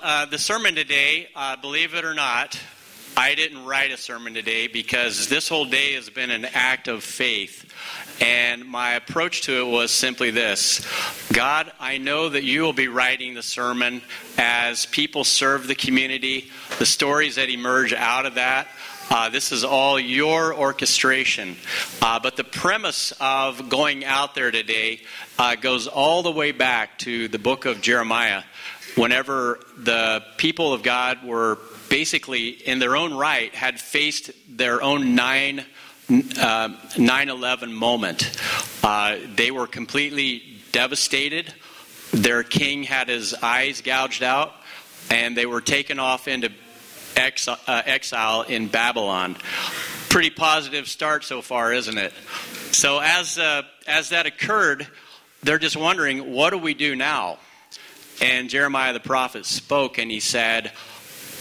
Uh, the sermon today, uh, believe it or not, I didn't write a sermon today because this whole day has been an act of faith. And my approach to it was simply this God, I know that you will be writing the sermon as people serve the community, the stories that emerge out of that. Uh, this is all your orchestration. Uh, but the premise of going out there today uh, goes all the way back to the book of Jeremiah whenever the people of God were basically, in their own right, had faced their own 9 uh, 11 moment. Uh, they were completely devastated. Their king had his eyes gouged out, and they were taken off into ex- uh, exile in Babylon. Pretty positive start so far, isn't it? So, as, uh, as that occurred, they're just wondering, what do we do now? And Jeremiah the prophet spoke and he said,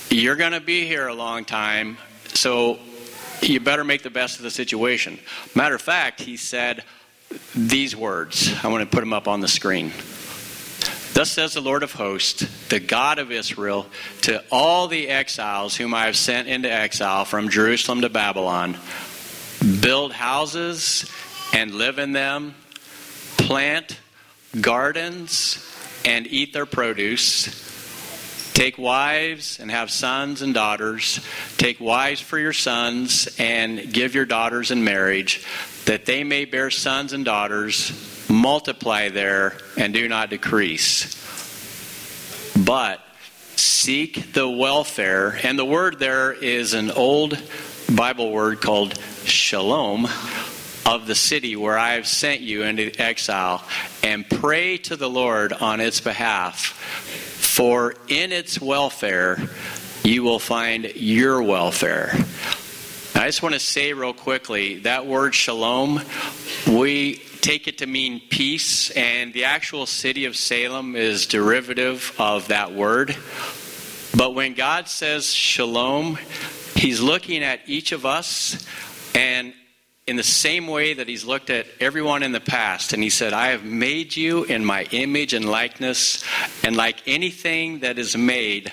You're going to be here a long time, so you better make the best of the situation. Matter of fact, he said these words. I want to put them up on the screen. Thus says the Lord of hosts, the God of Israel, to all the exiles whom I have sent into exile from Jerusalem to Babylon build houses and live in them, plant gardens and eat their produce. Take wives and have sons and daughters. Take wives for your sons and give your daughters in marriage, that they may bear sons and daughters, multiply there and do not decrease. But seek the welfare, and the word there is an old Bible word called shalom of the city where I have sent you into exile and pray to the Lord on its behalf. For in its welfare, you will find your welfare. I just want to say real quickly that word shalom, we take it to mean peace, and the actual city of Salem is derivative of that word. But when God says shalom, He's looking at each of us and in the same way that he's looked at everyone in the past and he said, I have made you in my image and likeness, and like anything that is made,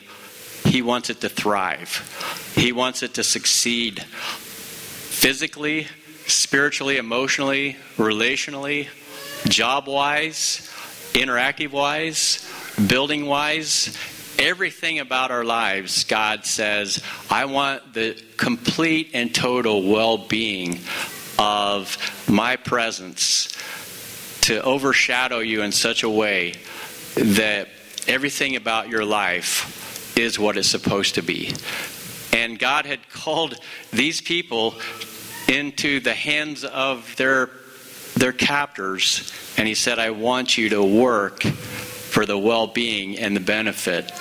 he wants it to thrive. He wants it to succeed physically, spiritually, emotionally, relationally, job wise, interactive wise, building wise. Everything about our lives, God says, I want the complete and total well being of my presence to overshadow you in such a way that everything about your life is what it's supposed to be. And God had called these people into the hands of their their captors and he said I want you to work for the well-being and the benefit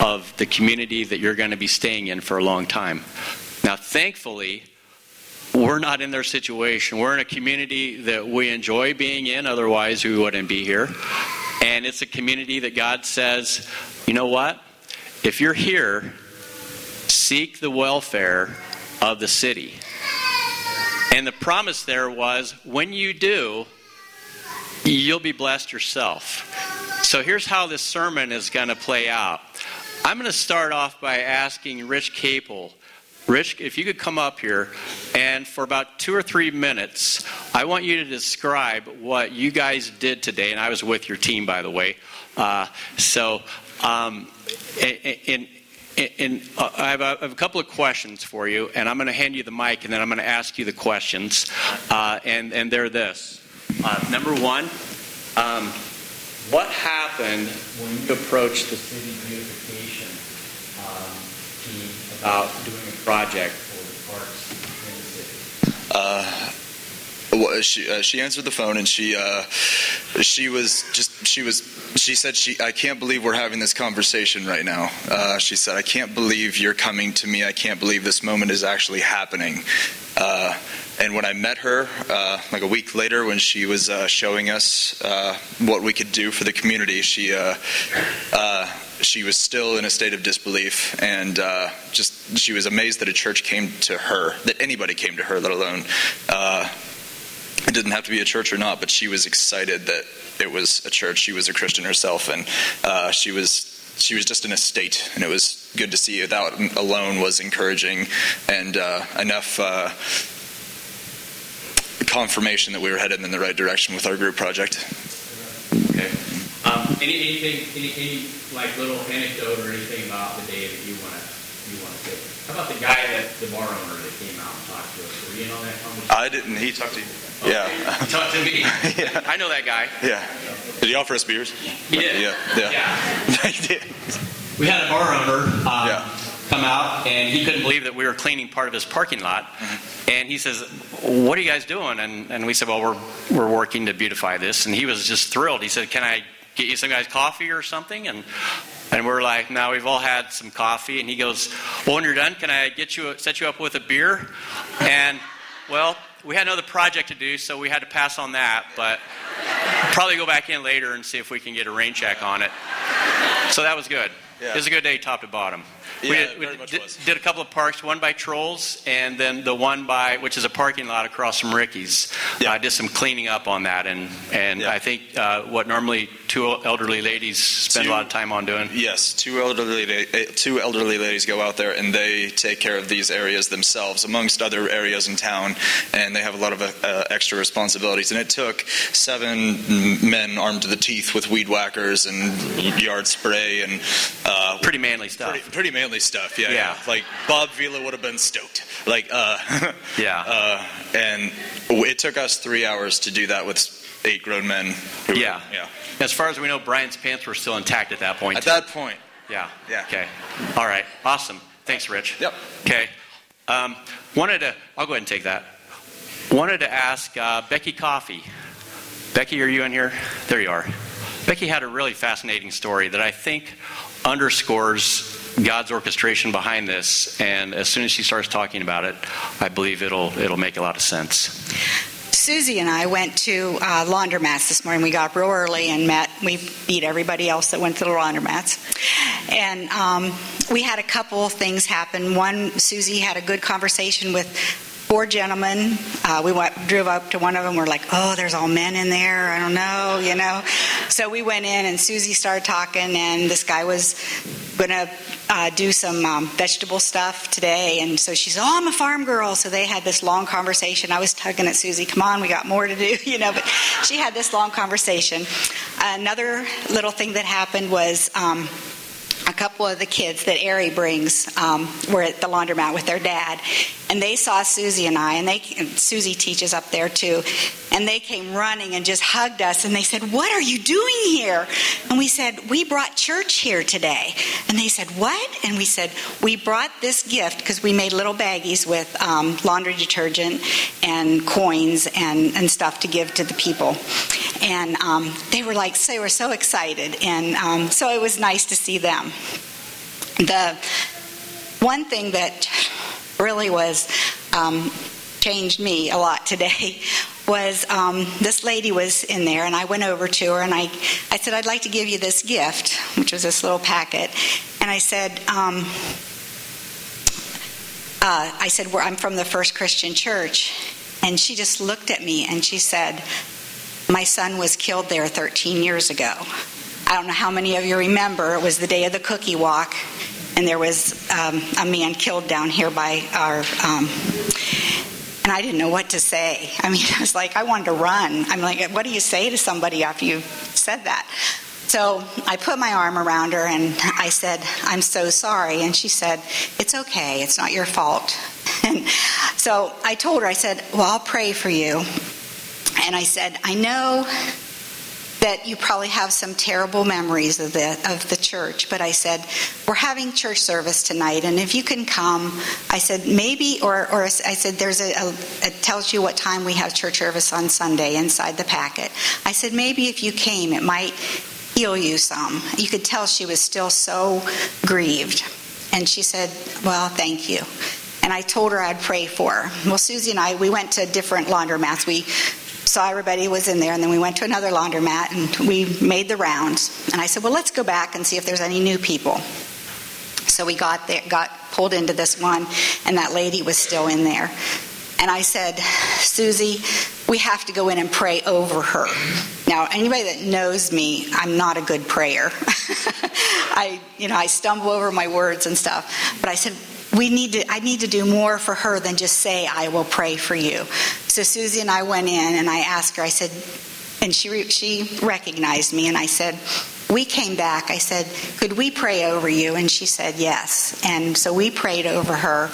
of the community that you're going to be staying in for a long time. Now thankfully we're not in their situation. We're in a community that we enjoy being in, otherwise, we wouldn't be here. And it's a community that God says, you know what? If you're here, seek the welfare of the city. And the promise there was when you do, you'll be blessed yourself. So here's how this sermon is going to play out. I'm going to start off by asking Rich Capel Rich, if you could come up here, and for about two or three minutes, I want you to describe what you guys did today. And I was with your team, by the way. Uh, so, um, uh, I, have a, I, have a, couple of questions for you, and I'm going to hand you the mic, and then I'm going to ask you the questions. Uh, and, and they're this. Uh, number one, um, what happened when you approached the city beautification um, team about doing a project for the parks in the city? Uh, well, she uh, she answered the phone and she uh, she was just she was she said she I can't believe we're having this conversation right now. Uh, she said I can't believe you're coming to me. I can't believe this moment is actually happening. Uh, and when I met her, uh, like a week later, when she was uh, showing us what we could do for the community, she she was still in a state of disbelief and uh, just she was amazed that a church came to her, that anybody came to her, let alone uh, it didn't have to be a church or not, but she was excited that it was a church. She was a Christian herself, and uh, she was she was just in a state, and it was good to see that alone was encouraging and uh, enough uh, confirmation that we were headed in the right direction with our group project. Okay. Um, any, anything, any, any like little anecdote or anything about the day that you want to you want to say? How about the guy that the bar owner that came out and talked to us? Were you in on that conversation? I didn't. He talked to you. Okay. Yeah. He talked to me. Yeah. I know that guy. Yeah. Did he offer us beers? He did. Yeah. Yeah. Yeah. he did. We had a bar owner um, Yeah. Come out, and he couldn't believe that we were cleaning part of his parking lot. Mm-hmm. And he says, "What are you guys doing?" And, and we said, "Well, we're we're working to beautify this." And he was just thrilled. He said, "Can I get you some guys coffee or something?" And and we're like, "Now we've all had some coffee." And he goes, "Well, when you're done, can I get you set you up with a beer?" And well, we had another project to do, so we had to pass on that. But probably go back in later and see if we can get a rain check on it. So that was good. Yeah. It was a good day, top to bottom. We Yeah, did, we much did, was. did a couple of parks, one by Trolls, and then the one by, which is a parking lot across from Ricky's. Yeah. I did some cleaning up on that, and and Yeah. I think uh, what normally two elderly ladies spend Two- a lot of time on doing. Yes, two elderly eh, two elderly ladies go out there and they take care of these areas themselves, amongst other areas in town, and they have a lot of uh, extra responsibilities. And it took seven men armed to the teeth with weed whackers and yard spray and uh, Pretty manly stuff. pretty, pretty manly stuff. Yeah, Yeah. yeah. Like Bob Vila would have been stoked. Like, uh, Yeah. uh, and it took us three hours to do that with eight grown men. who were- Yeah. yeah. As far as we know, Brian's pants were still intact at that point. At that point, Yeah. Yeah. Okay. All right. Awesome. Thanks, Rich. Yep. Okay. Um, wanted to. I'll go ahead and take that. Wanted to ask uh, Becky Coffee. Becky, are you in here? There you are. Becky had a really fascinating story that I think underscores God's orchestration behind this. And as soon as she starts talking about it, I believe it'll it'll make a lot of sense. Susie and I went to uh, laundromats this morning. We got real early and met. We beat everybody else that went to the laundromats. And um, we had a couple things happen. One, Susie had a good conversation with four gentlemen. Uh, we went, drove up to one of them. We're like, oh, there's all men in there. I don't know, you know. So we went in, and Susie started talking, and this guy was to uh, do some um, vegetable stuff today. And so she's, Oh, I'm a farm girl. So they had this long conversation. I was tugging at Susie, Come on, we got more to do, you know. But she had this long conversation. Another little thing that happened was. Um, couple of the kids that Ari brings um, were at the laundromat with their dad, and they saw Susie and I, and they and Susie teaches up there too, and they came running and just hugged us, and they said, "What are you doing here?" And we said, "We brought church here today," and they said, "What?" And we said, "We brought this gift because we made little baggies with um, laundry detergent and coins and and stuff to give to the people." And um, they were like, they were so excited, and um, so it was nice to see them. The one thing that really was um, changed me a lot today was um, this lady was in there, and I went over to her and I, I said, I'd like to give you this gift, which was this little packet. And I said, um, uh, I said, well, I'm from the First Christian Church. And she just looked at me and she said, My son was killed there 13 years ago. I don't know how many of you remember, it was the day of the cookie walk, and there was um, a man killed down here by our. Um, and I didn't know what to say. I mean, I was like, I wanted to run. I'm like, what do you say to somebody after you've said that? So I put my arm around her and I said, I'm so sorry. And she said, It's okay, it's not your fault. And so I told her, I said, Well, I'll pray for you. And I said, I know that you probably have some terrible memories of the of the church, but I said, we're having church service tonight, and if you can come, I said maybe, or or I said there's a, a it tells you what time we have church service on Sunday inside the packet. I said maybe if you came, it might heal you some. You could tell she was still so grieved, and she said, well, thank you. And I told her I'd pray for her. Well, Susie and I, we went to different laundromats. We saw everybody was in there, and then we went to another laundromat and we made the rounds. And I said, "Well, let's go back and see if there's any new people." So we got there, got pulled into this one, and that lady was still in there. And I said, "Susie, we have to go in and pray over her. Now, anybody that knows me, I'm not a good prayer. I, you know, I stumble over my words and stuff. But I said, we need to, I need to do more for her than just say, I will pray for you. So Susie and I went in and I asked her, I said, and she, she recognized me, and I said, we came back. I said, Could we pray over you? And she said, Yes. And so we prayed over her.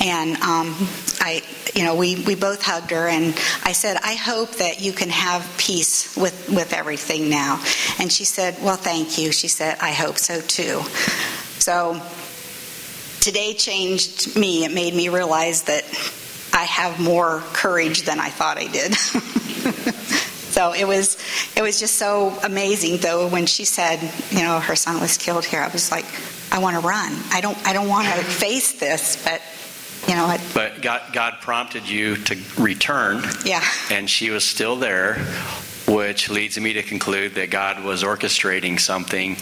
And um, I, you know, we, we both hugged her. And I said, I hope that you can have peace with, with everything now. And she said, Well, thank you. She said, I hope so too. So today changed me. It made me realize that I have more courage than I thought I did. so it was it was just so amazing though when she said, you know, her son was killed here. I was like, I want to run. I don't I don't want to face this, but you know, it, But God, God prompted you to return, yeah. and she was still there, which leads me to conclude that God was orchestrating something.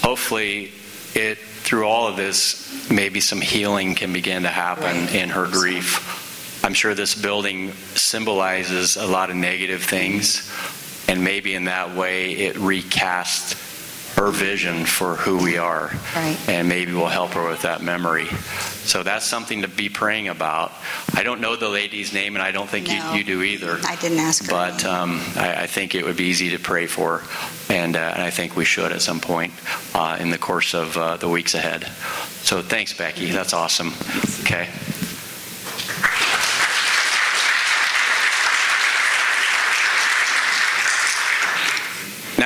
Hopefully, it through all of this, maybe some healing can begin to happen Right. in her grief. I'm sure this building symbolizes a lot of negative things, and maybe in that way it recasts her vision for who we are Right. and maybe we'll help her with that memory. So that's something to be praying about. I don't know the lady's name, and I don't think No. you, you do either. I didn't ask her. But um, I, I think it would be easy to pray for, and, uh, and I think we should at some point uh, in the course of uh, the weeks ahead. So thanks, Becky. That's awesome. Okay.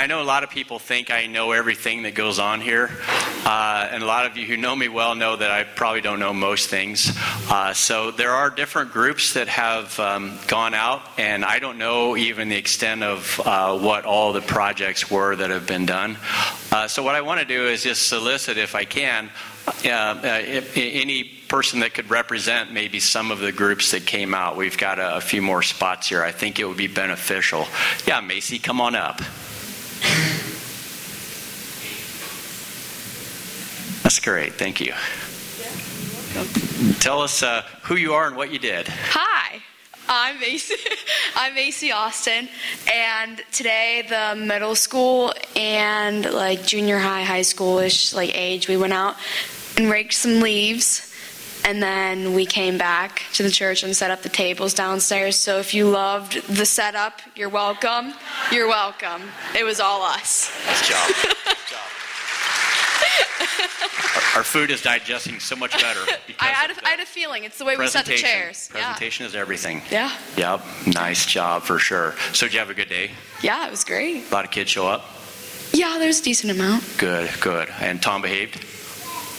I know a lot of people think I know everything that goes on here, uh, and a lot of you who know me well know that I probably don't know most things. Uh, so there are different groups that have um, gone out, and I don't know even the extent of uh, what all the projects were that have been done. Uh, so what I want to do is just solicit, if I can, uh, uh, any person that could represent maybe some of the groups that came out. We've got a, a few more spots here. I think it would be beneficial. Yeah, Macy, come on up. That's great. Thank you. Tell us uh, who you are and what you did. Hi, I'm Macy. I'm Macy Austin, and today the middle school and like junior high, high schoolish like age, we went out and raked some leaves, and then we came back to the church and set up the tables downstairs. So if you loved the setup, you're welcome. You're welcome. It was all us. Nice job. Our, our food is digesting so much better. Because I had, a, I had a feeling. It's the way we set the chairs. Presentation is everything. Yeah. Yep. Nice job for sure. So, did you have a good day? Yeah. Yeah, it was great. A lot of kids show up. Yeah, there's a decent amount. Good. Good. And Tom behaved.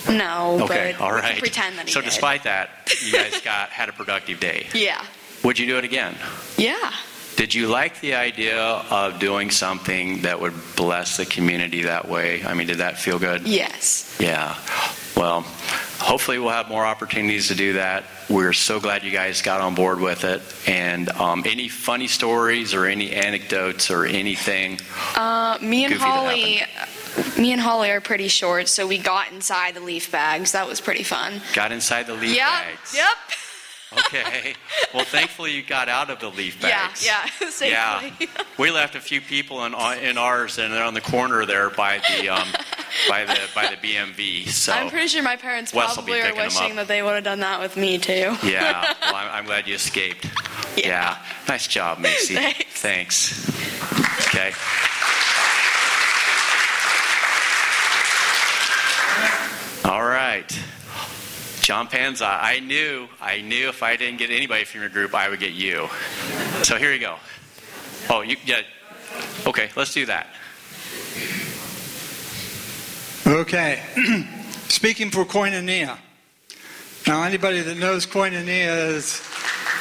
No, Okay. but All we can pretend that he so, did. despite that, you guys got had a productive day. Yeah. Would you do it again? Yeah. Did you like the idea of doing something that would bless the community that way? I mean, did that feel good? Yes. Yeah. Well, hopefully we'll have more opportunities to do that. We're so glad you guys got on board with it. And um, any funny stories or any anecdotes or anything? Uh, me and Holly, me and Holly are pretty short, so we got inside the leaf bags. That was pretty fun. Got inside the leaf yep. bags. Yep. Okay. Well, thankfully you got out of the leaf Yeah. bags. Yeah. Safely. Yeah, we left a few people in in ours, and they're on the corner there by the um, by the by the BMV. So I'm pretty sure my parents Wes probably are wishing that they would have done that with me too. yeah, well, I'm, I'm glad you escaped. Yeah. nice job, Macy. Thanks. Thanks. Okay. All right. John Panza, I knew, I knew if I didn't get anybody from your group, I would get you. So here you go. Oh, you, yeah. Okay, let's do that. Okay. Speaking for Koinonia. Now, anybody that knows Koinonia is,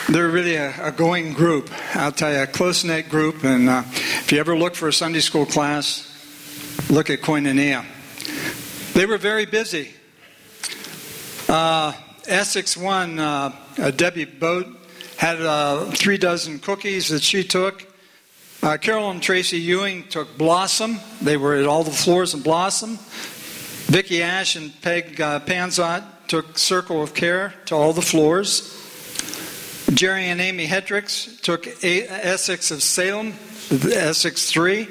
they're really a, a going group. I'll tell you, a close knit group. And uh, if you ever look for a Sunday school class, look at Koinonia. They were very busy. Uh, Essex one, uh, uh, Debbie Boat, had uh, three dozen cookies that she took. Uh, Carol and Tracy Ewing took Blossom. They were at all the floors of Blossom. Vicki Ash and Peg uh, Panzot took Circle of Care to all the floors. Jerry and Amy Hendricks took A- Essex of Salem, Essex 3.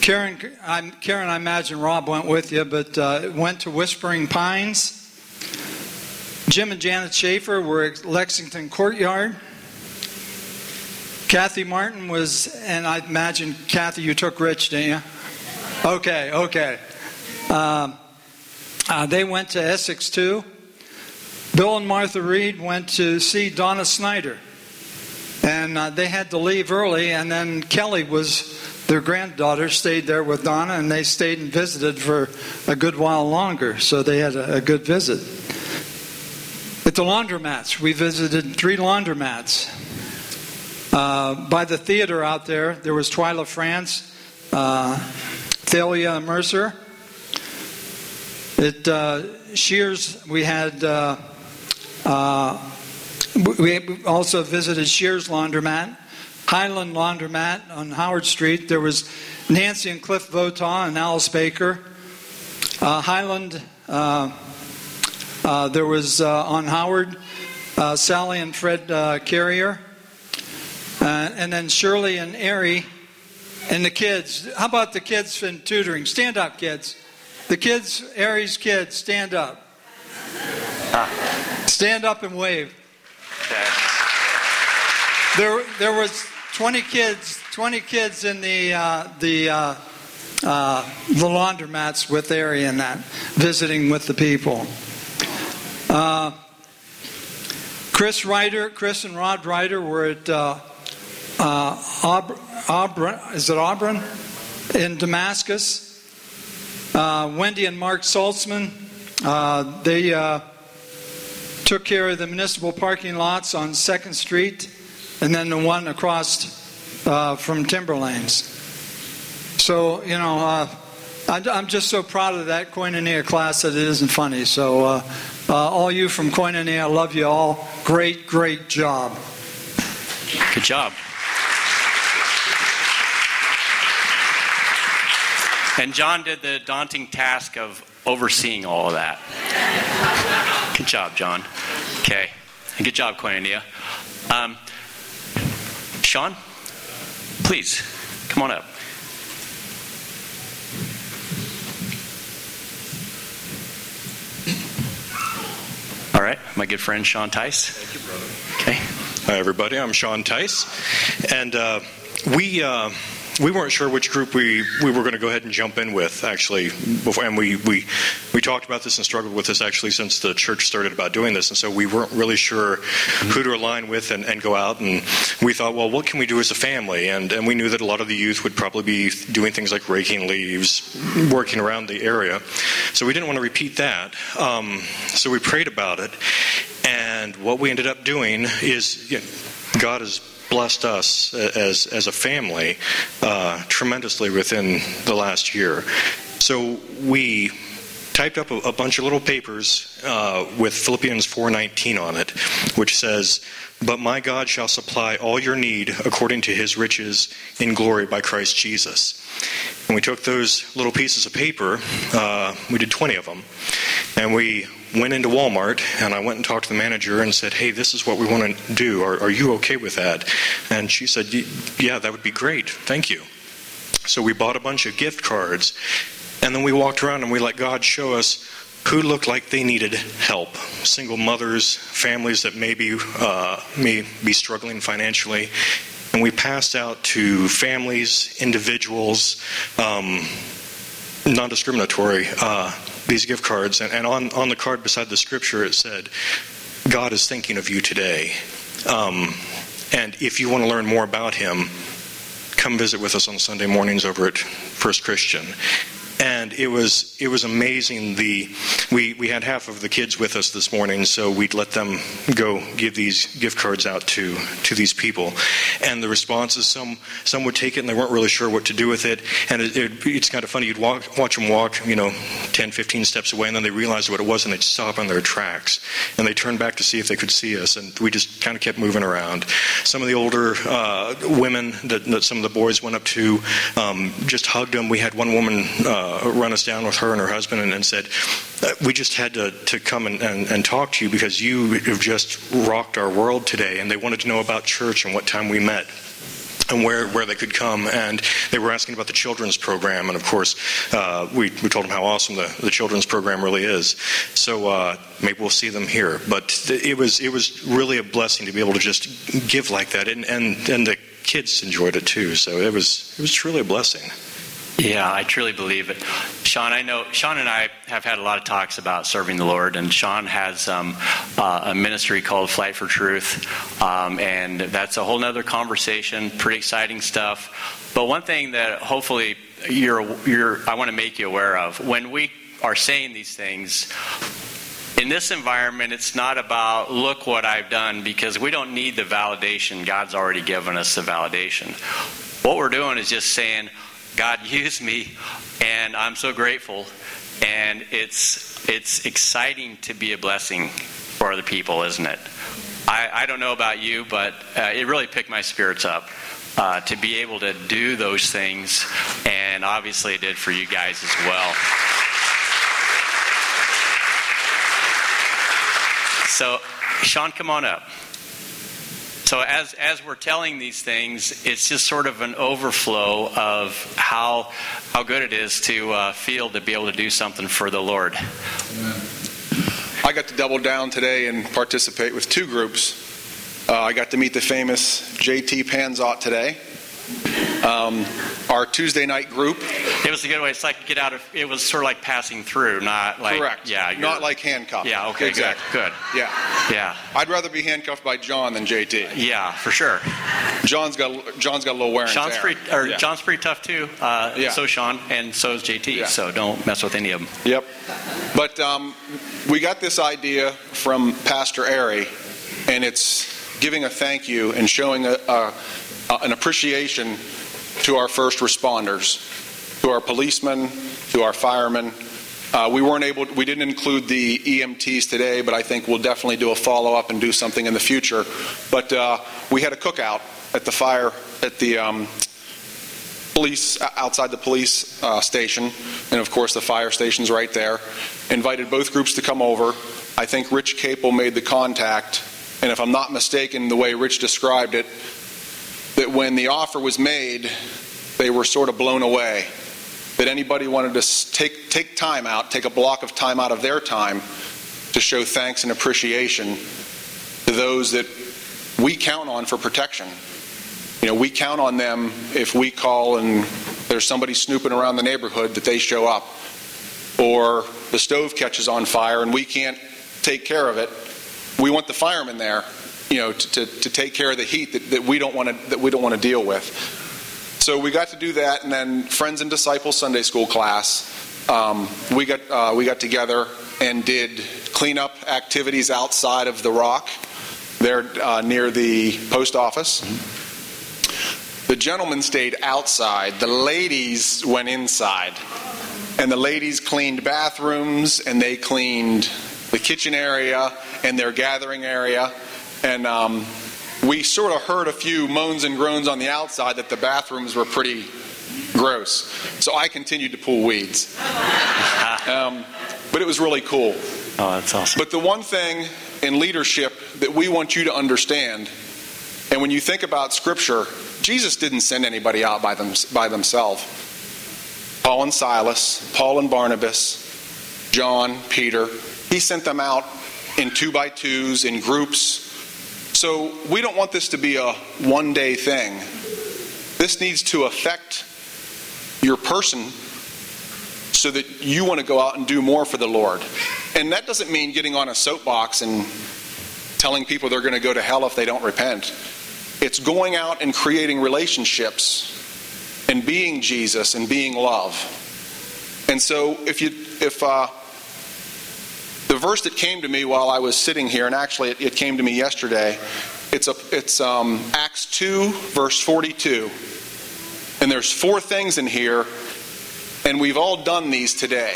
Karen, I, Karen, I imagine Rob went with you, but uh, went to Whispering Pines. Jim and Janet Schaefer were at Lexington Courtyard. Kathy Martin was, and I imagine, Kathy, you took Rich, didn't you? Okay, okay. Um, uh, they went to Essex too. Bill and Martha Reed went to see Donna Snyder. And uh, they had to leave early, and then Kelly was, their granddaughter, stayed there with Donna, and they stayed and visited for a good while longer. So they had a, a good visit. At the laundromats, we visited three laundromats. Uh, by the theater out there, there was Twyla France, uh, Thalia Mercer. At uh, Shears, we had uh, uh, we also visited Shears Laundromat, Highland Laundromat on Howard Street. There was Nancy and Cliff Votaw and Alice Baker. Uh, Highland, uh, uh, there was uh, on Howard, uh, Sally and Fred uh, Carrier. and then Shirley and Ari and the kids. How about the kids in tutoring? Stand up, kids. The kids, Ari's kids, stand up. Stand up and wave. There, there was 20 kids, 20 kids in the uh, the uh, uh, the laundromats with Ari and that, visiting with the people. Uh, Chris Ryder, Chris and Rod Ryder were at uh, uh, Auburn, is it Auburn? In Damascus. Wendy and Mark Saltzman, they took care of the municipal parking lots on 2nd Street and then the one across uh, from Timberlands. So, you know, uh, I'm just so proud of that Koinonia class that it isn't funny. So, uh, all you from Koinonia, I love you all. Great, great job. Good job. And John did the daunting task of overseeing all of that. Good job, John. Okay. And good job, Koinonia. Um, Sean, please, come on up. All right, my good friend Sean Tice. Thank you, brother. Okay. Hi, everybody. I'm Sean Tice. And uh, we. Uh, we weren't sure which group we, we were going to go ahead and jump in with, actually. Before, and we, we, we talked about this and struggled with this, actually, since the church started about doing this. And so we weren't really sure who to align with and, and go out. And we thought, well, what can we do as a family? And, and we knew that a lot of the youth would probably be doing things like raking leaves, working around the area. So we didn't want to repeat that. Um, so we prayed about it. And what we ended up doing is you know, God has blessed us as, as a family uh, tremendously within the last year. So we typed up a, a bunch of little papers uh, with Philippians 4:19 on it, which says, "But my God shall supply all your need according to His riches in glory by Christ Jesus." And we took those little pieces of paper, uh, we did 20 of them, and we went into Walmart and I went and talked to the manager and said, Hey, this is what we want to do. Are, are you okay with that? And she said, Yeah, that would be great. Thank you. So we bought a bunch of gift cards and then we walked around and we let God show us who looked like they needed help single mothers, families that maybe uh, may be struggling financially. And we passed out to families, individuals, um, non discriminatory. Uh, these gift cards, and, and on, on the card beside the scripture it said, God is thinking of you today. Um, and if you want to learn more about him, come visit with us on Sunday mornings over at First Christian and it was it was amazing. The we we had half of the kids with us this morning, so we'd let them go give these gift cards out to to these people, and the responses some some would take it and they weren't really sure what to do with it, and it, it, it's kind of funny. You'd walk watch them walk, you know, 10, 15 steps away, and then they realized what it was, and they'd stop on their tracks, and they turned back to see if they could see us, and we just kind of kept moving around. Some of the older uh, women that, that, some of the boys went up to um, just hugged them. We had one woman. Uh, uh, run us down with her and her husband and, and said, uh, We just had to, to come and, and, and talk to you because you have just rocked our world today. And they wanted to know about church and what time we met and where, where they could come. And they were asking about the children's program. And of course, uh, we, we told them how awesome the, the children's program really is. So uh, maybe we'll see them here. But it was, it was really a blessing to be able to just give like that. And, and, and the kids enjoyed it too. So it was, it was truly a blessing. Yeah, I truly believe it. Sean, I know Sean and I have had a lot of talks about serving the Lord, and Sean has um, uh, a ministry called Flight for Truth, um, and that's a whole other conversation. Pretty exciting stuff. But one thing that hopefully you're, you're I want to make you aware of when we are saying these things. In this environment, it's not about, look what I've done, because we don't need the validation. God's already given us the validation. What we're doing is just saying, God used me, and I'm so grateful. And it's it's exciting to be a blessing for other people, isn't it? I, I don't know about you, but uh, it really picked my spirits up uh, to be able to do those things, and obviously it did for you guys as well. So, Sean, come on up. So as as we're telling these things, it's just sort of an overflow of how how good it is to uh, feel to be able to do something for the Lord. I got to double down today and participate with two groups. Uh, I got to meet the famous JT Panzot today. Um, our Tuesday night group. It was a good way. It's like get out of. It was sort of like passing through, not like correct. Yeah, not like handcuffed. Yeah. Okay. Exactly. Good. Good. Yeah. Yeah. I'd rather be handcuffed by John than JT. Yeah, for sure. John's got John's got a little wear and Sean's pretty, or Yeah. John's pretty tough too. Uh, Yeah. So Sean, and so is JT. Yeah. So don't mess with any of them. Yep. But um, we got this idea from Pastor Ari, and it's giving a thank you and showing a, a, an appreciation to our first responders, to our policemen, to our firemen. Uh, we weren't able, we didn't include the EMTs today, but I think we'll definitely do a follow up and do something in the future. But uh, we had a cookout at the fire, at the um, police outside the police uh, station, and of course the fire station's right there. Invited both groups to come over. I think Rich Capel made the contact, and if I'm not mistaken, the way Rich described it, that when the offer was made, they were sort of blown away. That anybody wanted to take take time out, take a block of time out of their time to show thanks and appreciation to those that we count on for protection. You know, we count on them if we call and there's somebody snooping around the neighborhood that they show up. Or the stove catches on fire and we can't take care of it. We want the firemen there, you know, to, to, to take care of the heat that, that we don't want to that we don't want to deal with. So we got to do that, and then Friends and Disciples Sunday School class. Um, we got uh, we got together and did cleanup activities outside of the Rock, there uh, near the post office. The gentlemen stayed outside. The ladies went inside. And the ladies cleaned bathrooms and they cleaned the kitchen area and their gathering area. And um, we sort of heard a few moans and groans on the outside that the bathrooms were pretty gross. So I continued to pull weeds. Um, but it was really cool. Oh, that's awesome. But the one thing in leadership that we want you to understand, and when you think about Scripture, Jesus didn't send anybody out by, them, by themselves. Paul and Silas, Paul and Barnabas, John, Peter, he sent them out in two by twos, in groups. So we don't want this to be a one day thing. This needs to affect your person so that you want to go out and do more for the Lord. And that doesn't mean getting on a soapbox and telling people they're going to go to hell if they don't repent. It's going out and creating relationships and being Jesus and being love. And so if you if uh, verse that came to me while I was sitting here, and actually it, it came to me yesterday, it's a it's um, Acts two verse forty two, and there's four things in here and we've all done these today.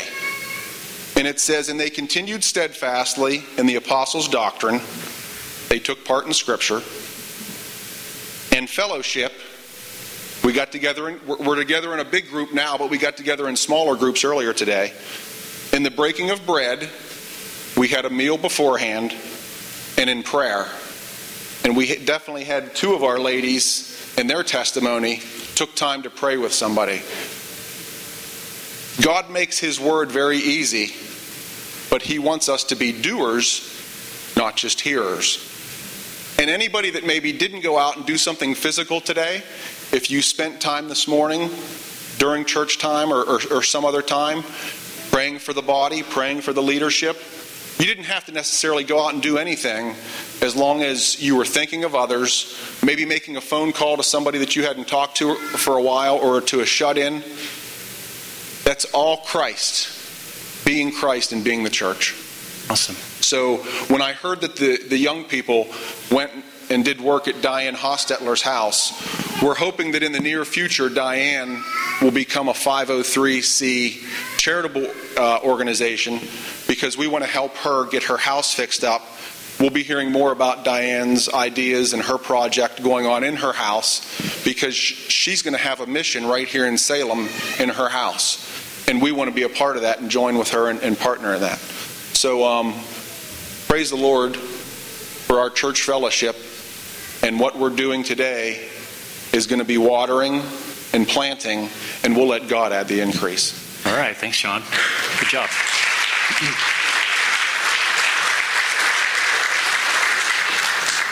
And it says, And they continued steadfastly in the apostles' doctrine. They took part in Scripture and fellowship We got together, in, we're together in a big group now, but we got together in smaller groups earlier today. In the breaking of bread, we had a meal beforehand and in prayer. And we definitely had two of our ladies in their testimony took time to pray with somebody. God makes his word very easy, but he wants us to be doers, not just hearers. And anybody that maybe didn't go out and do something physical today, if you spent time this morning during church time or, or, or some other time praying for the body, praying for the leadership, you didn't have to necessarily go out and do anything as long as you were thinking of others, maybe making a phone call to somebody that you hadn't talked to for a while or to a shut in. That's all Christ, being Christ and being the church. Awesome. So when I heard that the, the young people went and did work at Diane Hostetler's house, we're hoping that in the near future, Diane will become a 503c charitable uh, organization because we want to help her get her house fixed up. We'll be hearing more about Diane's ideas and her project going on in her house because she's going to have a mission right here in Salem in her house. And we want to be a part of that and join with her and, and partner in that. So, um, praise the Lord for our church fellowship. And what we're doing today is going to be watering and planting, and we'll let God add the increase. All right. Thanks, Sean. Good job. Thank you.